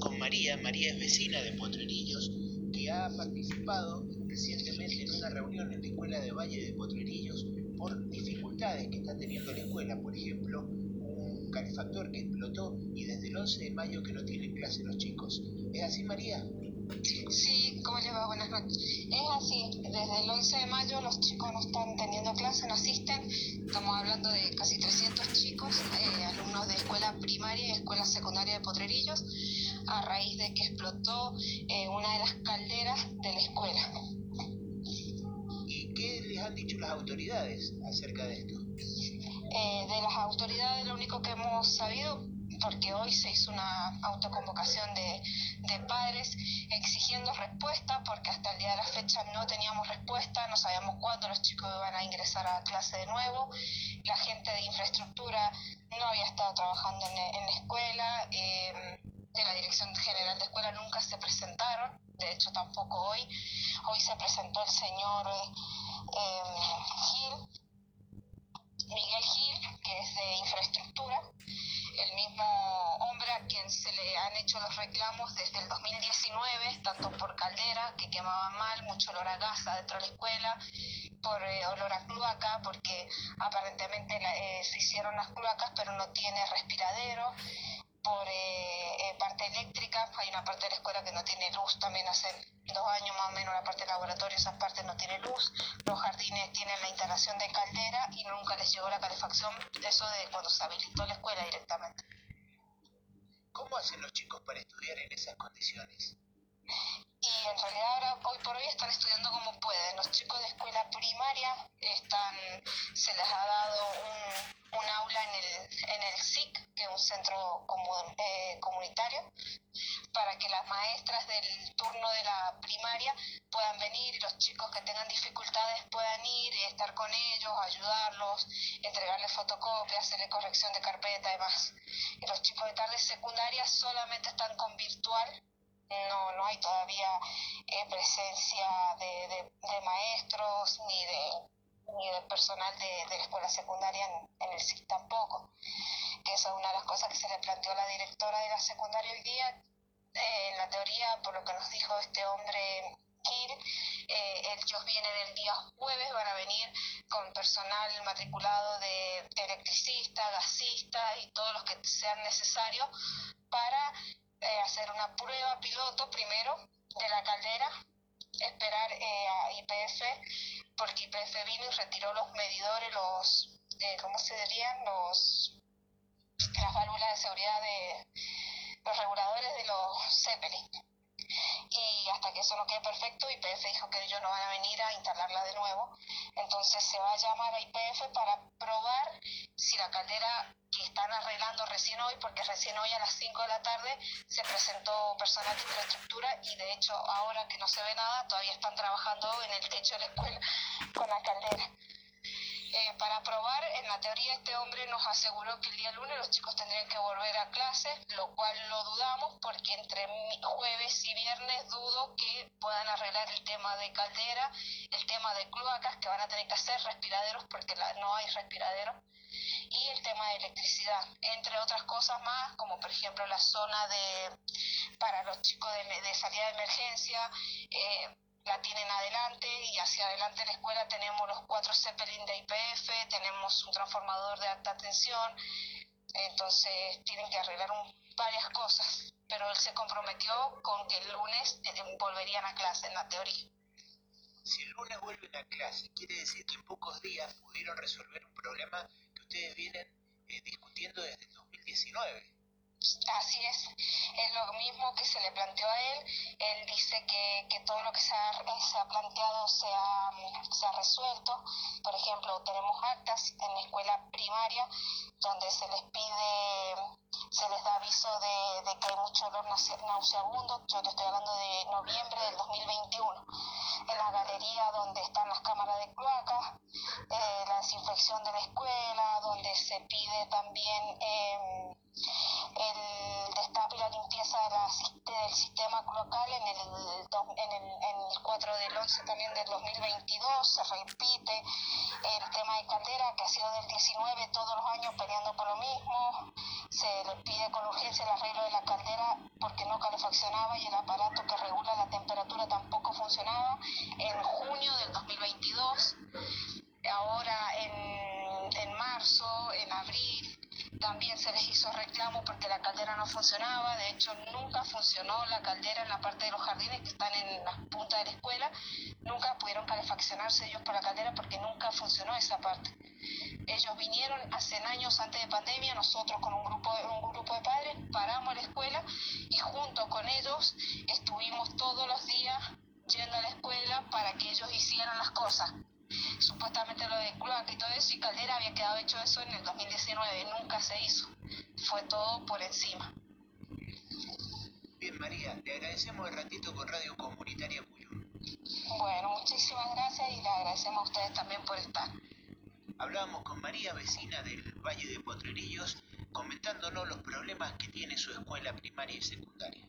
con María. María es vecina de Potrerillos, que ha participado recientemente en una reunión en la escuela de Valle de Potrerillos por dificultades que está teniendo la escuela. Por ejemplo, un calefactor que explotó y desde el 11 de mayo que no tienen clase los chicos. ¿Es así, María? Sí, ¿cómo le va? Buenas noches. Es así, desde el 11 de mayo los chicos no están teniendo clase, no asisten. Estamos hablando de casi 300 chicos, eh, alumnos de escuela primaria y escuela secundaria de Potrerillos, a raíz de que explotó eh, una de las calderas de la escuela. ¿Y qué les han dicho las autoridades acerca de esto? Eh, de las autoridades lo único que hemos sabido porque hoy se hizo una autoconvocación de, de padres exigiendo respuesta, porque hasta el día de la fecha no teníamos respuesta, no sabíamos cuándo los chicos iban a ingresar a clase de nuevo, la gente de infraestructura no había estado trabajando en, en la escuela, eh, de la Dirección General de Escuela nunca se presentaron, de hecho tampoco hoy, hoy se presentó el señor eh, Gil, Miguel Gil, que es de infraestructura, el mismo hombre a quien se le han hecho los reclamos desde el 2019, tanto por caldera, que quemaba mal, mucho olor a gasa dentro de la escuela, por eh, olor a cloaca, porque aparentemente eh, se hicieron las cloacas, pero no tiene respiradero, por eh, parte eléctrica, hay una parte de la escuela que no tiene luz, también hace dos años más o menos la parte de laboratorio, esa parte no tiene luz, los jardines tienen la instalación de caldera y nunca les llegó la calefacción, eso de cuando se habilitó la escuela directamente. ¿Cómo hacen los chicos para estudiar en esas condiciones? Y en realidad ahora, hoy por hoy, están estudiando como pueden. Los chicos de escuela primaria están, se les ha dado un, un aula en el, en el SIC, que es un centro comun, eh, comunitario, para que las maestras del turno de la primaria puedan venir y los chicos que tengan dificultades puedan ir y estar con ellos, ayudarlos, entregarles fotocopias, hacerle corrección de carpeta y demás. Y los chicos de tarde secundaria solamente están con virtual no, no hay todavía eh, presencia de, de, de, maestros ni de, ni de personal de, de la escuela secundaria en, en, el SIC tampoco, que esa es una de las cosas que se le planteó a la directora de la secundaria hoy día. En la teoría, por lo que nos dijo este hombre eh, ellos vienen el día jueves, van a venir con personal matriculado de electricista, gasista y todos los que sean necesarios para eh, hacer una prueba piloto primero de la caldera, esperar eh, a IPF, porque IPF vino y retiró los medidores, los, eh, ¿cómo se dirían? Los, las válvulas de seguridad de los reguladores Zeppelin. Y hasta que eso no quede perfecto, IPF dijo que ellos no van a venir a instalarla de nuevo. Entonces se va a llamar a IPF para probar si la caldera que están arreglando recién hoy, porque recién hoy a las 5 de la tarde se presentó personal de infraestructura y de hecho ahora que no se ve nada, todavía están trabajando en el techo de la escuela con la caldera. En la teoría este hombre nos aseguró que el día lunes los chicos tendrían que volver a clase, lo cual lo dudamos porque entre jueves y viernes dudo que puedan arreglar el tema de caldera, el tema de cloacas, que van a tener que hacer respiraderos porque no hay respiraderos, y el tema de electricidad, entre otras cosas más, como por ejemplo la zona de para los chicos de, de salida de emergencia. Eh, la tienen adelante y hacia adelante de la escuela tenemos los cuatro Zeppelin de IPF, tenemos un transformador de alta tensión, entonces tienen que arreglar un, varias cosas, pero él se comprometió con que el lunes eh, volverían a clase en la teoría. Si el lunes vuelven a clase, quiere decir que en pocos días pudieron resolver un problema que ustedes vienen eh, discutiendo desde el 2019. Así es, es lo mismo que se le planteó a él. Él dice que, que todo lo que se ha, se ha planteado se ha, se ha, resuelto. Por ejemplo, tenemos actas en la escuela primaria donde se les pide, se les da aviso de, de que hay mucho olor nauseabundo. Yo te estoy hablando de noviembre del 2021. En la galería donde están las cámaras de cloacas, eh, la desinfección de la escuela, donde se pide también... Eh, el y la sistema cloacal en el, en, el, en el 4 del 11 también del 2022, se repite el tema de caldera que ha sido del 19 todos los años peleando por lo mismo, se le pide con urgencia el arreglo de la caldera porque no calefaccionaba y el aparato que regula la temperatura tampoco funcionaba. También se les hizo reclamo porque la caldera no funcionaba, de hecho nunca funcionó la caldera en la parte de los jardines que están en la punta de la escuela, nunca pudieron calefaccionarse ellos por la caldera porque nunca funcionó esa parte. Ellos vinieron hace años antes de pandemia, nosotros con un grupo, un grupo de padres paramos la escuela y junto con ellos estuvimos todos los días yendo a la escuela para que ellos hicieran las cosas supuestamente lo de cloaca y todo eso, y Caldera había quedado hecho eso en el 2019, nunca se hizo, fue todo por encima. Bien, María, le agradecemos el ratito con Radio Comunitaria Puyún. Bueno, muchísimas gracias y le agradecemos a ustedes también por estar. Hablábamos con María, vecina del Valle de Potrerillos, comentándonos los problemas que tiene su escuela primaria y secundaria.